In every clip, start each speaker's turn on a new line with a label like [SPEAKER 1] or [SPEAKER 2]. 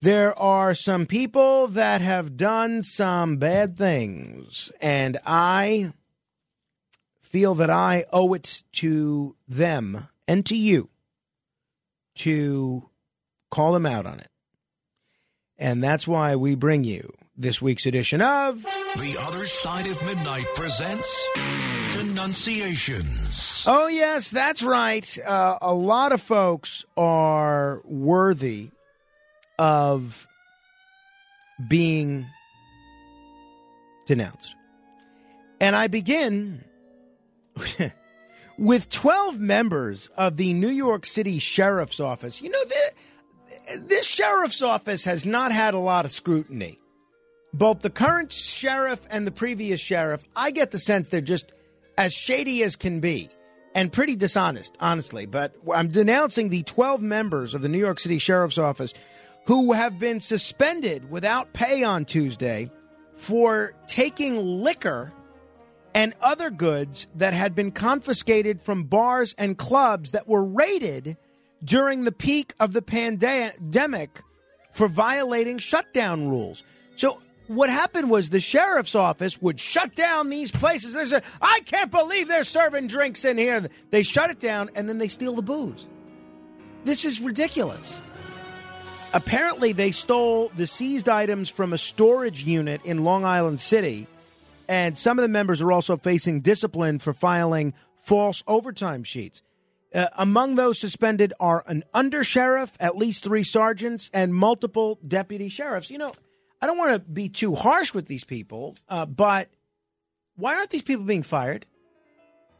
[SPEAKER 1] There are some people that have done some bad things, and I feel that I owe it to them and to you to call them out on it. And that's why we bring you this week's edition of
[SPEAKER 2] The Other Side of Midnight presents Denunciations.
[SPEAKER 1] Oh, yes, that's right. Uh, a lot of folks are worthy of being denounced. And I begin with 12 members of the New York City Sheriff's Office. You know, this, this sheriff's office has not had a lot of scrutiny. Both the current sheriff and the previous sheriff, I get the sense they're just as shady as can be and pretty dishonest, honestly. But I'm denouncing the 12 members of the New York City Sheriff's Office who have been suspended without pay on Tuesday for taking liquor and other goods that had been confiscated from bars and clubs that were raided during the peak of the pandemic for violating shutdown rules. So what happened was the sheriff's office would shut down these places. They said, I can't believe they're serving drinks in here. They shut it down and then they steal the booze. This is ridiculous. Apparently, they stole the seized items from a storage unit in Long Island City, and some of the members are also facing discipline for filing false overtime sheets. Uh, among those suspended are an undersheriff, at least three sergeants, and multiple deputy sheriffs. You know, I don't want to be too harsh with these people, uh, but why aren't these people being fired?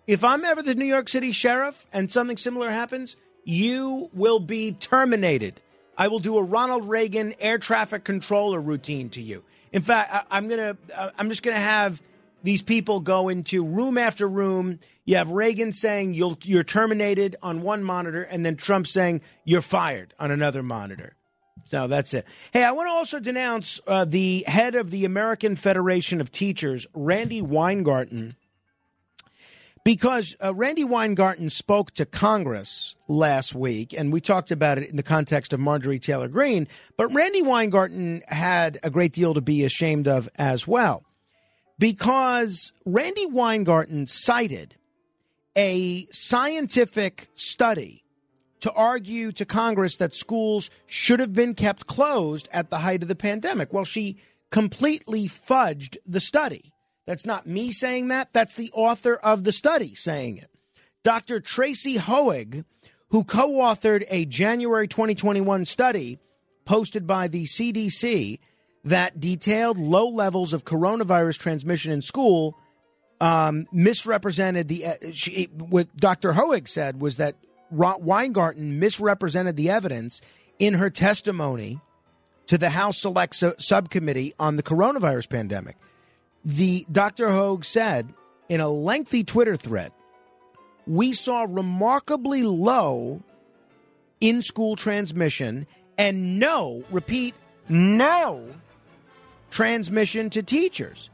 [SPEAKER 1] If I'm ever the New York City sheriff and something similar happens, you will be terminated. I will do a Ronald Reagan air traffic controller routine to you. In fact, I, am gonna, uh, I'm just gonna have these people go into room after room. You have Reagan saying you'll, you're terminated on one monitor, and then Trump saying you're fired on another monitor. So that's it. Hey, I want to also denounce uh, the head of the American Federation of Teachers, Randi Weingarten, because uh, Randi Weingarten spoke to Congress last week, and we talked about it in the context of Marjorie Taylor Greene. But Randi Weingarten had a great deal to be ashamed of as well, because Randi Weingarten cited a scientific study to argue to Congress that schools should have been kept closed at the height of the pandemic. Well, she completely fudged the study. That's not me saying that. That's the author of the study saying it. Dr. Tracy Hoeg, who co authored a January 2021 study posted by the CDC that detailed low levels of coronavirus transmission in school, um, misrepresented the. Uh, she, what Dr. Hoeg said was that Weingarten misrepresented the evidence in her testimony to the House Select Subcommittee on the coronavirus pandemic the Dr. Hoeg said in a lengthy Twitter thread, we saw remarkably low in school transmission and no, repeat, no transmission to teachers.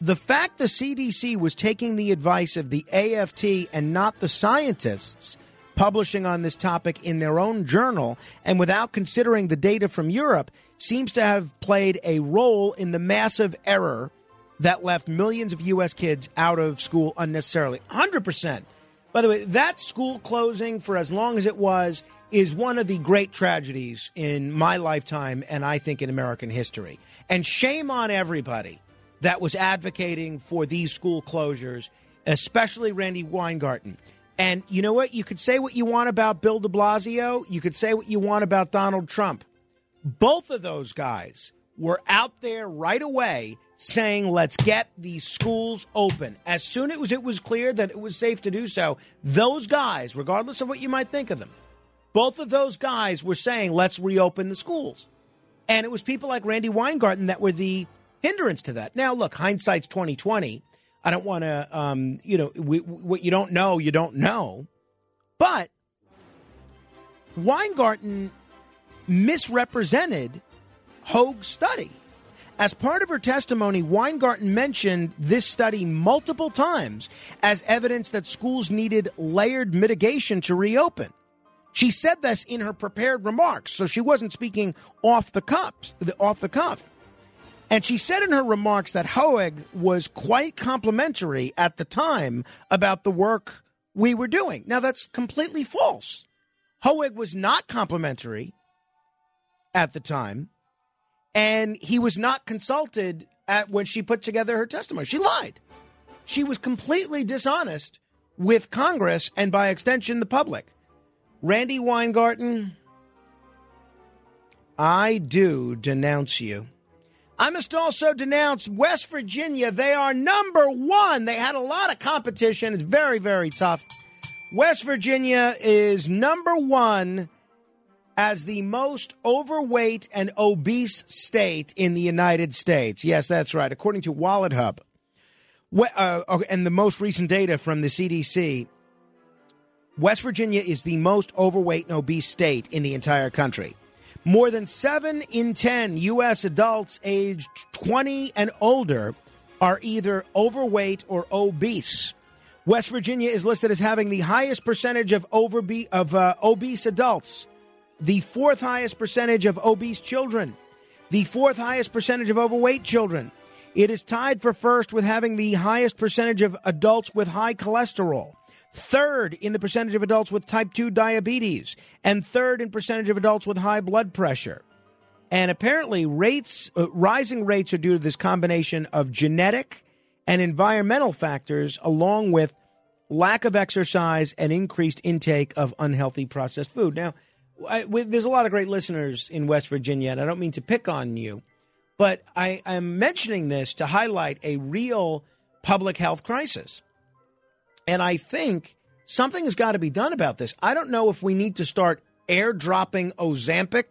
[SPEAKER 1] The fact the CDC was taking the advice of the AFT and not the scientists publishing on this topic in their own journal and without considering the data from Europe seems to have played a role in the massive error that left millions of U.S. kids out of school unnecessarily. 100%. By the way, that school closing for as long as it was is one of the great tragedies in my lifetime and I think in American history. And shame on everybody that was advocating for these school closures, especially Randi Weingarten. And you know what? You could say what you want about Bill de Blasio, you could say what you want about Donald Trump. Both of those guys were out there right away saying, let's get these schools open. As soon as it was clear that it was safe to do so, those guys, regardless of what you might think of them, both of those guys were saying, let's reopen the schools. And it was people like Randi Weingarten that were the hindrance to that. Now, look, hindsight's 2020. I don't want to, um, you know, we, what you don't know, you don't know. But Weingarten misrepresented Hoeg's study. As part of her testimony, Weingarten mentioned this study multiple times as evidence that schools needed layered mitigation to reopen. She said this in her prepared remarks, so she wasn't speaking off the cuff. Off the cuff. And she said in her remarks that Hoeg was quite complimentary at the time about the work we were doing. Now, that's completely false. Hoeg was not complimentary at the time, and he was not consulted at when she put together her testimony. She lied. She was completely dishonest with Congress and by extension the public. Randi Weingarten, I do denounce you. I must also denounce West Virginia. They are number one. They had a lot of competition. It's very, very tough. West Virginia is number one as the most overweight and obese state in the United States. Yes, that's right. According to WalletHub. Uh, and the most recent data from the CDC, West Virginia is the most overweight and obese state in the entire country. More than 7 in 10 U.S. adults aged 20 and older are either overweight or obese. West Virginia is listed as having the highest percentage of, overbe- of uh, obese adults, the fourth highest percentage of obese children, the fourth highest percentage of overweight children. It is tied for first with having the highest percentage of adults with high cholesterol third in the percentage of adults with type 2 diabetes, and third in percentage of adults with high blood pressure. And apparently, rates uh, rising rates are due to this combination of genetic and environmental factors, along with lack of exercise and increased intake of unhealthy processed food. Now, I, there's a lot of great listeners in West Virginia, and I don't mean to pick on you, but I am mentioning this to highlight a real public health crisis. And I think something has got to be done about this. I don't know if we need to start airdropping Ozempic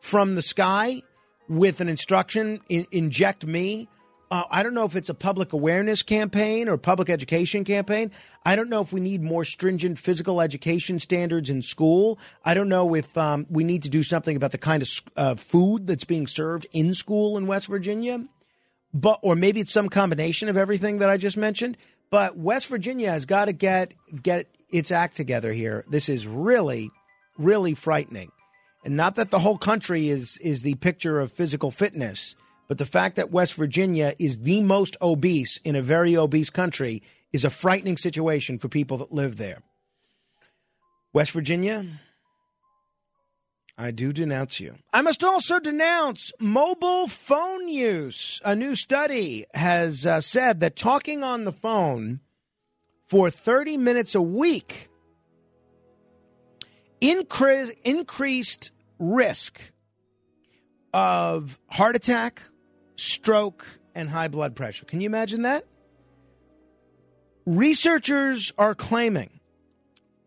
[SPEAKER 1] from the sky with an instruction in, inject me. Uh, I don't know if it's a public awareness campaign or public education campaign. I don't know if we need more stringent physical education standards in school. I don't know if um, we need to do something about the kind of uh, food that's being served in school in West Virginia. But or maybe it's some combination of everything that I just mentioned. But West Virginia has got to get get its act together here. This is really, really frightening. And not that the whole country is is the picture of physical fitness, but the fact that West Virginia is the most obese in a very obese country is a frightening situation for people that live there. West Virginia, I do denounce you. I must also denounce mobile phone use. A new study has uh, said that talking on the phone for 30 minutes a week incre- increased risk of heart attack, stroke, and high blood pressure. Can you imagine that? Researchers are claiming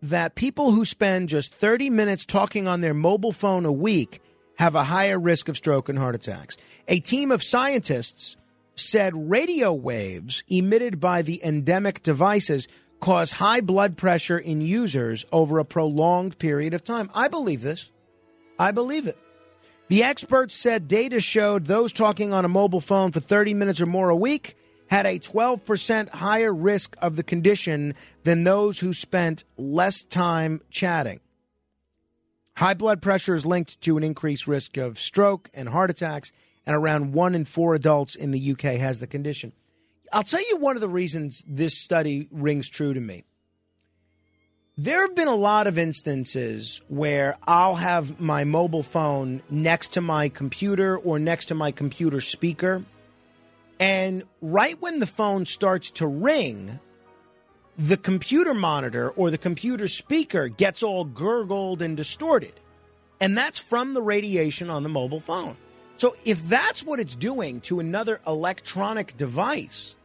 [SPEAKER 1] that people who spend just 30 minutes talking on their mobile phone a week have a higher risk of stroke and heart attacks. A team of scientists said radio waves emitted by the endemic devices cause high blood pressure in users over a prolonged period of time. I believe this. I believe it. The experts said data showed those talking on a mobile phone for 30 minutes or more a week had a 12% higher risk of the condition than those who spent less time chatting. High blood pressure is linked to an increased risk of stroke and heart attacks, and around one in four adults in the UK has the condition. I'll tell you one of the reasons this study rings true to me. There have been a lot of instances where I'll have my mobile phone next to my computer or next to my computer speaker and right when the phone starts to ring, the computer monitor or the computer speaker gets all gurgled and distorted. And that's from the radiation on the mobile phone. So if that's what it's doing to another electronic device,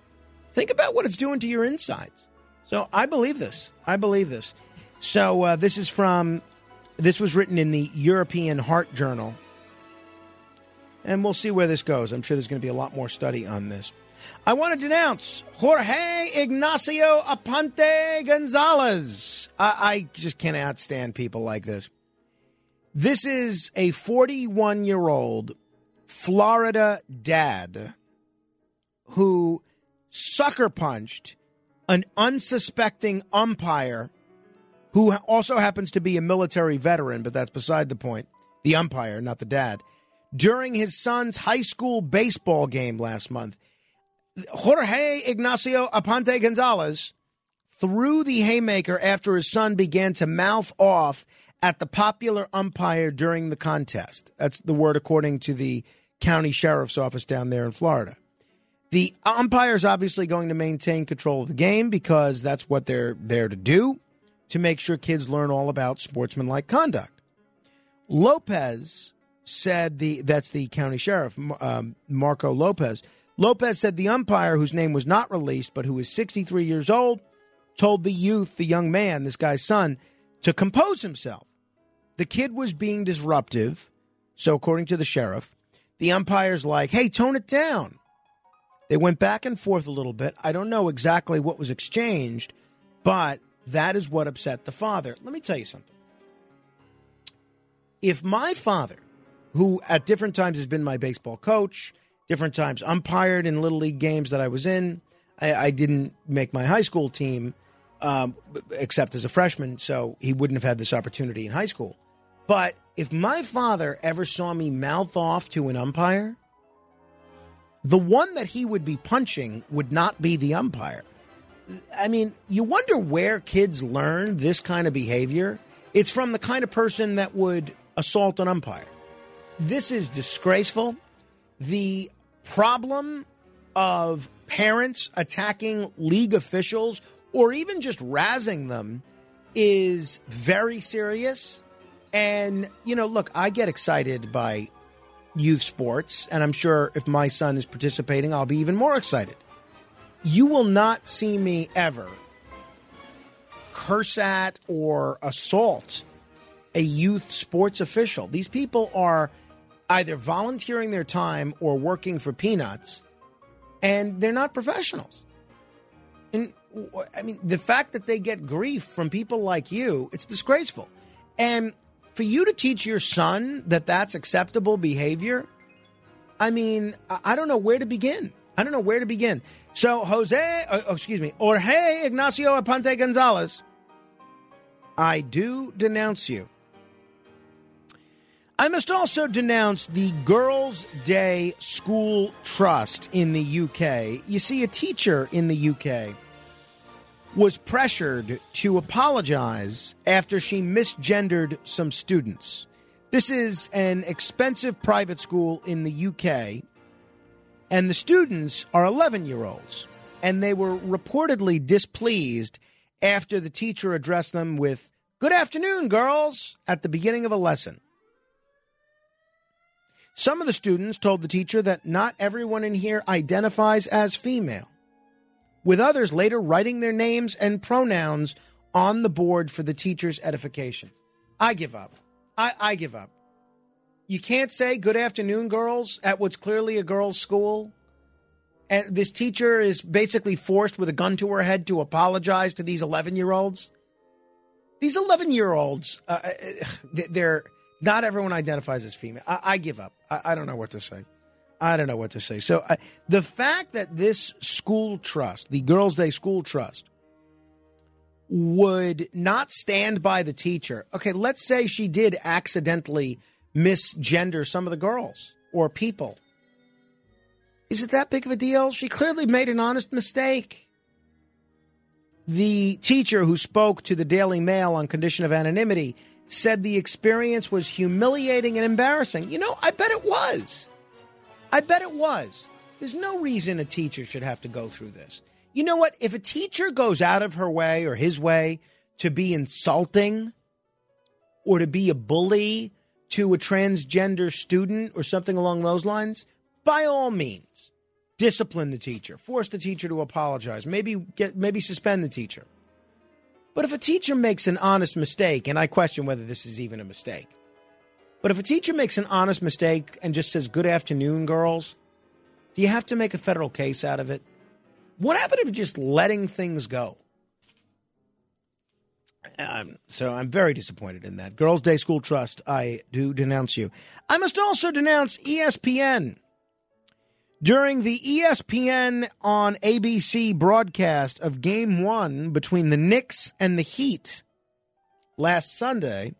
[SPEAKER 1] think about what it's doing to your insides. So I believe this. I believe this. So uh, this is from, this was written in the European Heart Journal and we'll see where this goes. I'm sure there's going to be a lot more study on this. I want to denounce Jorge Ignacio Aponte Gonzalez. I, I just cannot stand people like this. This is a 41 year old Florida dad who sucker punched an unsuspecting umpire who also happens to be a military veteran, but that's beside the point. The umpire, not the dad. During his son's high school baseball game last month, Jorge Ignacio Aponte Gonzalez threw the haymaker after his son began to mouth off at the popular umpire during the contest. That's the word according to the county sheriff's office down there in Florida. The umpire is obviously going to maintain control of the game because that's what they're there to do to make sure kids learn all about sportsmanlike conduct. Lopez said the that's the county sheriff um, Marco Lopez. Lopez said the umpire, whose name was not released but who is 63 years old, told the youth, the young man, this guy's son, to compose himself. The kid was being disruptive, so according to the sheriff, the umpire's like, "Hey, tone it down." They went back and forth a little bit. I don't know exactly what was exchanged, but that is what upset the father. Let me tell you something. If my father, who at different times has been my baseball coach, different times umpired in little league games that I was in, I, I didn't make my high school team um, except as a freshman, so he wouldn't have had this opportunity in high school. But if my father ever saw me mouth off to an umpire, the one that he would be punching would not be the umpire. I mean, you wonder where kids learn this kind of behavior. It's from the kind of person that would assault an umpire. This is disgraceful. The problem of parents attacking league officials or even just razzing them is very serious. And, you know, look, I get excited by youth sports, and I'm sure if my son is participating, I'll be even more excited you will not see me ever curse at or assault a youth sports official. These people are either volunteering their time or working for peanuts, and they're not professionals. And I mean, the fact that they get grief from people like you, it's disgraceful. And for you to teach your son that that's acceptable behavior, I mean, I don't know where to begin. I don't know where to begin. So, Jose, uh, oh, excuse me, Jorge Ignacio Aponte Gonzalez, I do denounce you. I must also denounce the Girls' Day School Trust in the UK. You see, a teacher in the UK was pressured to apologize after she misgendered some students. This is an expensive private school in the UK and the students are 11 year olds. And they were reportedly displeased after the teacher addressed them with, Good afternoon, girls, at the beginning of a lesson. Some of the students told the teacher that not everyone in here identifies as female, with others later writing their names and pronouns on the board for the teacher's edification. I give up. I, I give up. You can't say good afternoon, girls, at what's clearly a girls' school. And this teacher is basically forced with a gun to her head to apologize to these 11 year olds. These 11 year olds, uh, uh they're not everyone identifies as female. I, I give up. I, I, don't know what to say. I don't know what to say. So the fact that this school trust, the Girls' Day School Trust, would not stand by the teacher. Okay, let's say she did accidentally misgender some of the girls or people. Is it that big of a deal? She clearly made an honest mistake. The teacher who spoke to the Daily Mail on condition of anonymity said the experience was humiliating and embarrassing. You know, I bet it was. I bet it was. There's no reason a teacher should have to go through this. You know what? If a teacher goes out of her way or his way to be insulting or to be a bully to a transgender student or something along those lines, by all means, discipline the teacher, force the teacher to apologize, maybe get maybe suspend the teacher. But if a teacher makes an honest mistake, and I question whether this is even a mistake, but if a teacher makes an honest mistake and just says "Good afternoon, girls," do you have to make a federal case out of it? What happened to just letting things go? Um, so I'm very disappointed in that. Girls' Day School Trust, I do denounce you. I must also denounce ESPN. During the ESPN on ABC broadcast of game one between the Knicks and the Heat, last Sunday,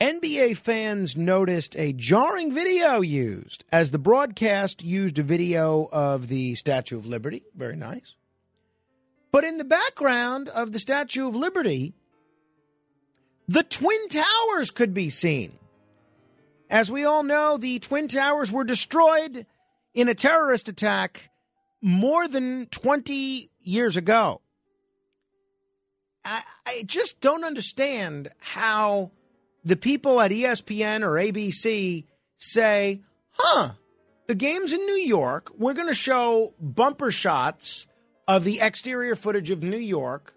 [SPEAKER 1] NBA fans noticed a jarring video used as the broadcast used a video of the Statue of Liberty. Very nice. But in the background of the Statue of Liberty, the Twin Towers could be seen. As we all know, the Twin Towers were destroyed in a terrorist attack more than 20 years ago. I, I just don't understand how the people at ESPN or ABC say, huh, the game's in New York. We're going to show bumper shots of the exterior footage of New York,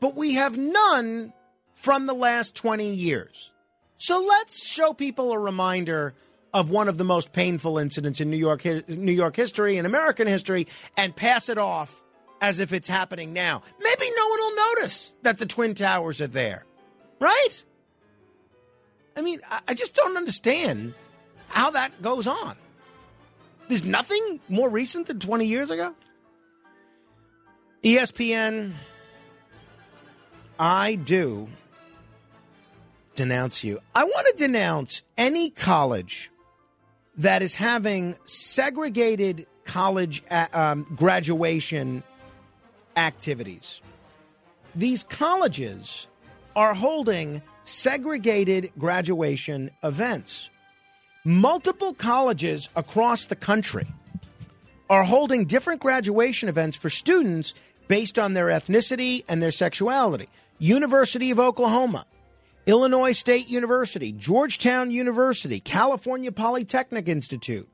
[SPEAKER 1] but we have none from the last 20 years. So let's show people a reminder of one of the most painful incidents in New York New York history and American history and pass it off as if it's happening now. Maybe no one will notice that the twin towers are there. Right? I mean, I just don't understand how that goes on. There's nothing more recent than 20 years ago. ESPN, I do denounce you. I want to denounce any college that is having segregated college um, graduation activities. These colleges are holding segregated graduation events. Multiple colleges across the country are holding different graduation events for students based on their ethnicity and their sexuality. University of Oklahoma, Illinois State University, Georgetown University, California Polytechnic Institute,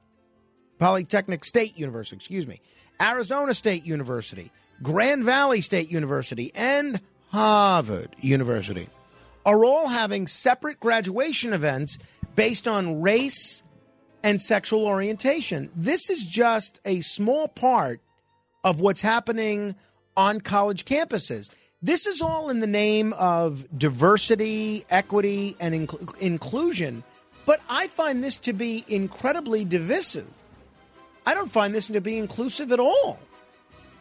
[SPEAKER 1] Polytechnic State University, excuse me, Arizona State University, Grand Valley State University, and Harvard University are all having separate graduation events based on race and sexual orientation. This is just a small part of what's happening on college campuses. This is all in the name of diversity, equity, and inc- inclusion. But I find this to be incredibly divisive. I don't find this to be inclusive at all.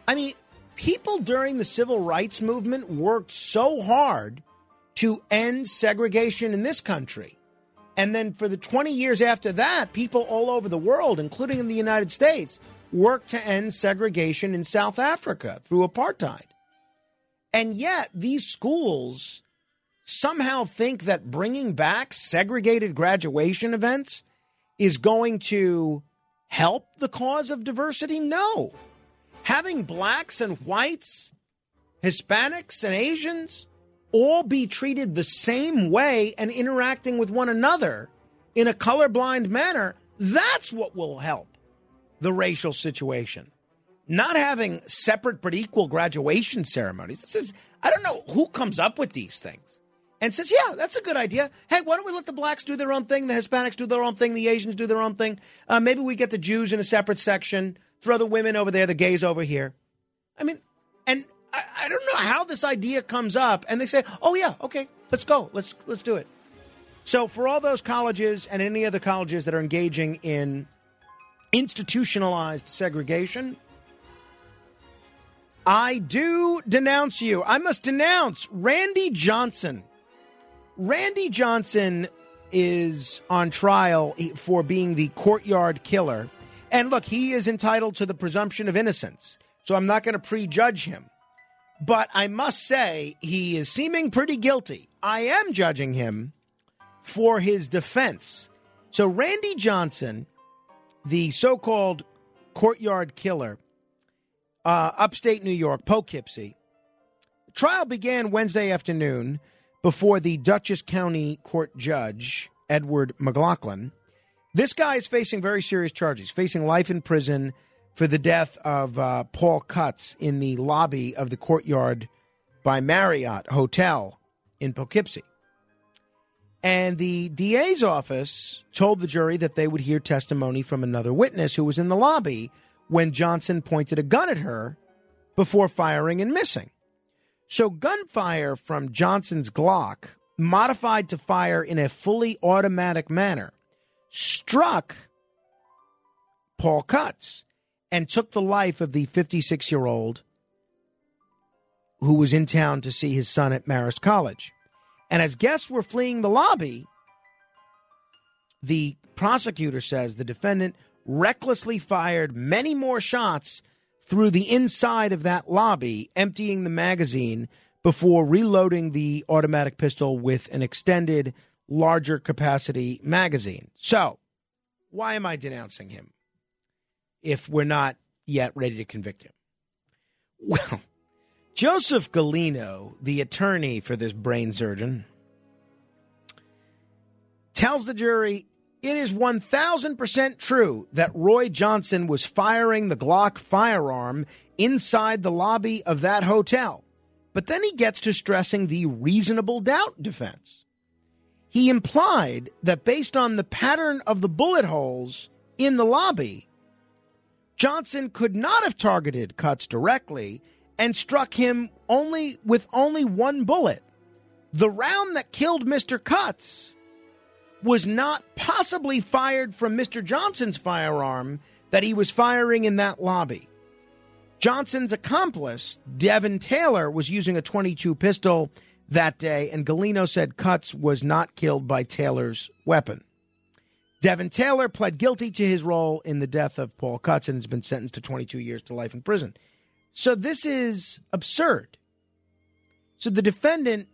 [SPEAKER 1] I mean, people during the civil rights movement worked so hard to end segregation in this country. And then for the 20 years after that, people all over the world, including in the United States, worked to end segregation in South Africa through apartheid. And yet, these schools somehow think that bringing back segregated graduation events is going to help the cause of diversity? No. Having blacks and whites, Hispanics and Asians all be treated the same way and interacting with one another in a colorblind manner, that's what will help the racial situation not having separate but equal graduation ceremonies. This is, I don't know who comes up with these things and says, yeah, that's a good idea. Hey, why don't we let the blacks do their own thing, the Hispanics do their own thing, the Asians do their own thing? Uh, maybe we get the Jews in a separate section, throw the women over there, the gays over here. I mean, and I, I don't know how this idea comes up, and they say, oh, yeah, okay, let's go, let's, let's do it. So, for all those colleges and any other colleges that are engaging in institutionalized segregation, I do denounce you. I must denounce Randy Johnson. Randy Johnson is on trial for being the courtyard killer. And look, he is entitled to the presumption of innocence. So I'm not going to prejudge him. But I must say, he is seeming pretty guilty. I am judging him for his defense. So, Randy Johnson, the so called courtyard killer, uh, upstate New York, Poughkeepsie. Trial began Wednesday afternoon before the Dutchess County Court Judge, Edward McLaughlin. This guy is facing very serious charges, facing life in prison for the death of uh, Paul Cutts in the lobby of the courtyard by Marriott Hotel in Poughkeepsie. And the DA's office told the jury that they would hear testimony from another witness who was in the lobby when Johnson pointed a gun at her before firing and missing. So, gunfire from Johnson's Glock, modified to fire in a fully automatic manner, struck Paul Cutts and took the life of the 56 year old who was in town to see his son at Marist College. And as guests were fleeing the lobby, the prosecutor says the defendant recklessly fired many more shots through the inside of that lobby, emptying the magazine before reloading the automatic pistol with an extended, larger capacity magazine. So, why am I denouncing him if we're not yet ready to convict him? Well, Joseph Galino, the attorney for this brain surgeon, tells the jury it is 1000% true that Roy Johnson was firing the Glock firearm inside the lobby of that hotel. But then he gets to stressing the reasonable doubt defense. He implied that based on the pattern of the bullet holes in the lobby, Johnson could not have targeted Cutts directly and struck him only with only one bullet. The round that killed Mr. Cutts was not possibly fired from Mr. Johnson's firearm that he was firing in that lobby. Johnson's accomplice, Devin Taylor, was using a 22 pistol that day, and Galino said Cutts was not killed by Taylor's weapon. Devin Taylor pled guilty to his role in the death of Paul Cutts and has been sentenced to 22 years to life in prison. So this is absurd. So the defendant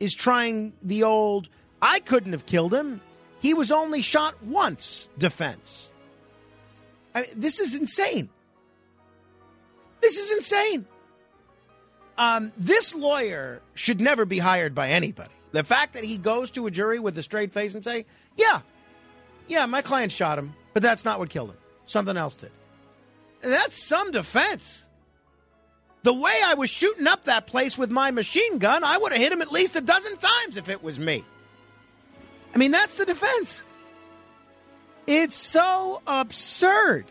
[SPEAKER 1] is trying the old I couldn't have killed him. He was only shot once defense. I, this is insane. This is insane. Um, this lawyer should never be hired by anybody. The fact that he goes to a jury with a straight face and say, "Yeah, yeah, my client shot him, but that's not what killed him. Something else did." That's some defense. The way I was shooting up that place with my machine gun, I would have hit him at least a dozen times if it was me. I mean, that's the defense. It's so absurd.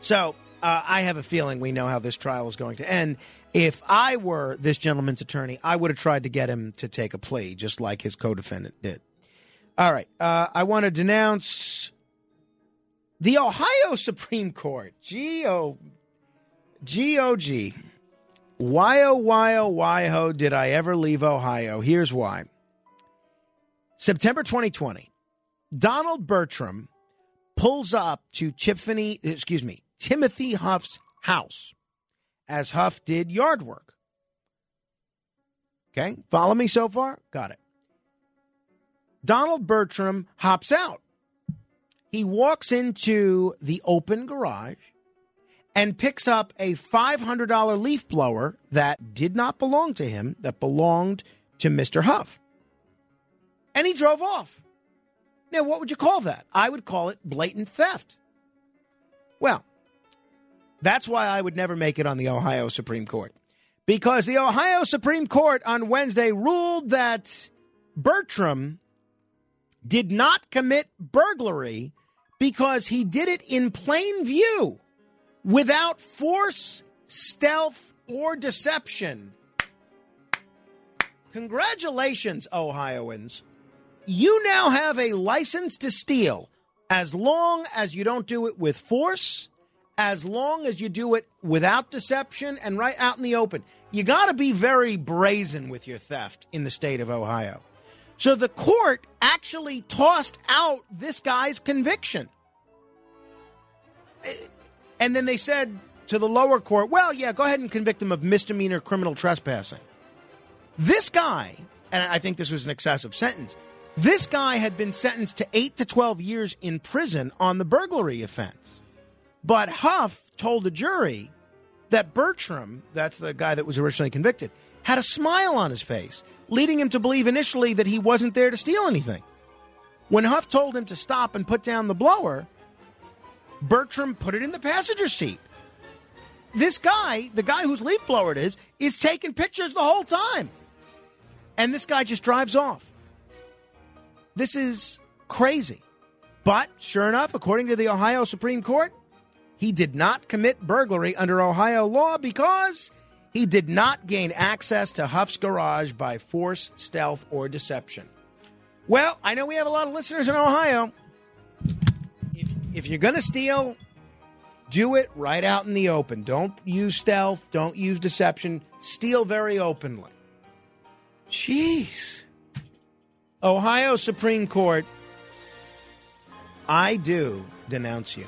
[SPEAKER 1] So, uh, I have a feeling we know how this trial is going to end. If I were this gentleman's attorney, I would have tried to get him to take a plea, just like his co defendant did. All right. Uh, I want to denounce the Ohio Supreme Court. G O G O G. Why oh, why oh, why ho did I ever leave Ohio? Here's why. September 2020, Donald Bertram pulls up to Tiffany, excuse me, Timothy Huff's house as Huff did yard work. Okay, follow me so far? Got it. Donald Bertram hops out. He walks into the open garage and picks up a $500 leaf blower that did not belong to him, that belonged to Mr. Huff and he drove off. Now, what would you call that? I would call it blatant theft. Well, that's why I would never make it on the Ohio Supreme Court. Because the Ohio Supreme Court on Wednesday ruled that Bertram did not commit burglary because he did it in plain view without force, stealth, or deception. Congratulations, Ohioans you now have a license to steal as long as you don't do it with force, as long as you do it without deception and right out in the open. You got to be very brazen with your theft in the state of Ohio. So the court actually tossed out this guy's conviction. And then they said to the lower court, well, yeah, go ahead and convict him of misdemeanor criminal trespassing. This guy, and I think this was an excessive sentence, this guy had been sentenced to 8 to 12 years in prison on the burglary offense. But Huff told the jury that Bertram, that's the guy that was originally convicted, had a smile on his face, leading him to believe initially that he wasn't there to steal anything. When Huff told him to stop and put down the blower, Bertram put it in the passenger seat. This guy, the guy whose leaf blower it is, is taking pictures the whole time. And this guy just drives off. This is crazy. But sure enough, according to the Ohio Supreme Court, he did not commit burglary under Ohio law because he did not gain access to Huff's garage by force, stealth, or deception. Well, I know we have a lot of listeners in Ohio. If, if you're going to steal, do it right out in the open. Don't use stealth, don't use deception. Steal very openly. Jeez. Ohio Supreme Court, I do denounce you.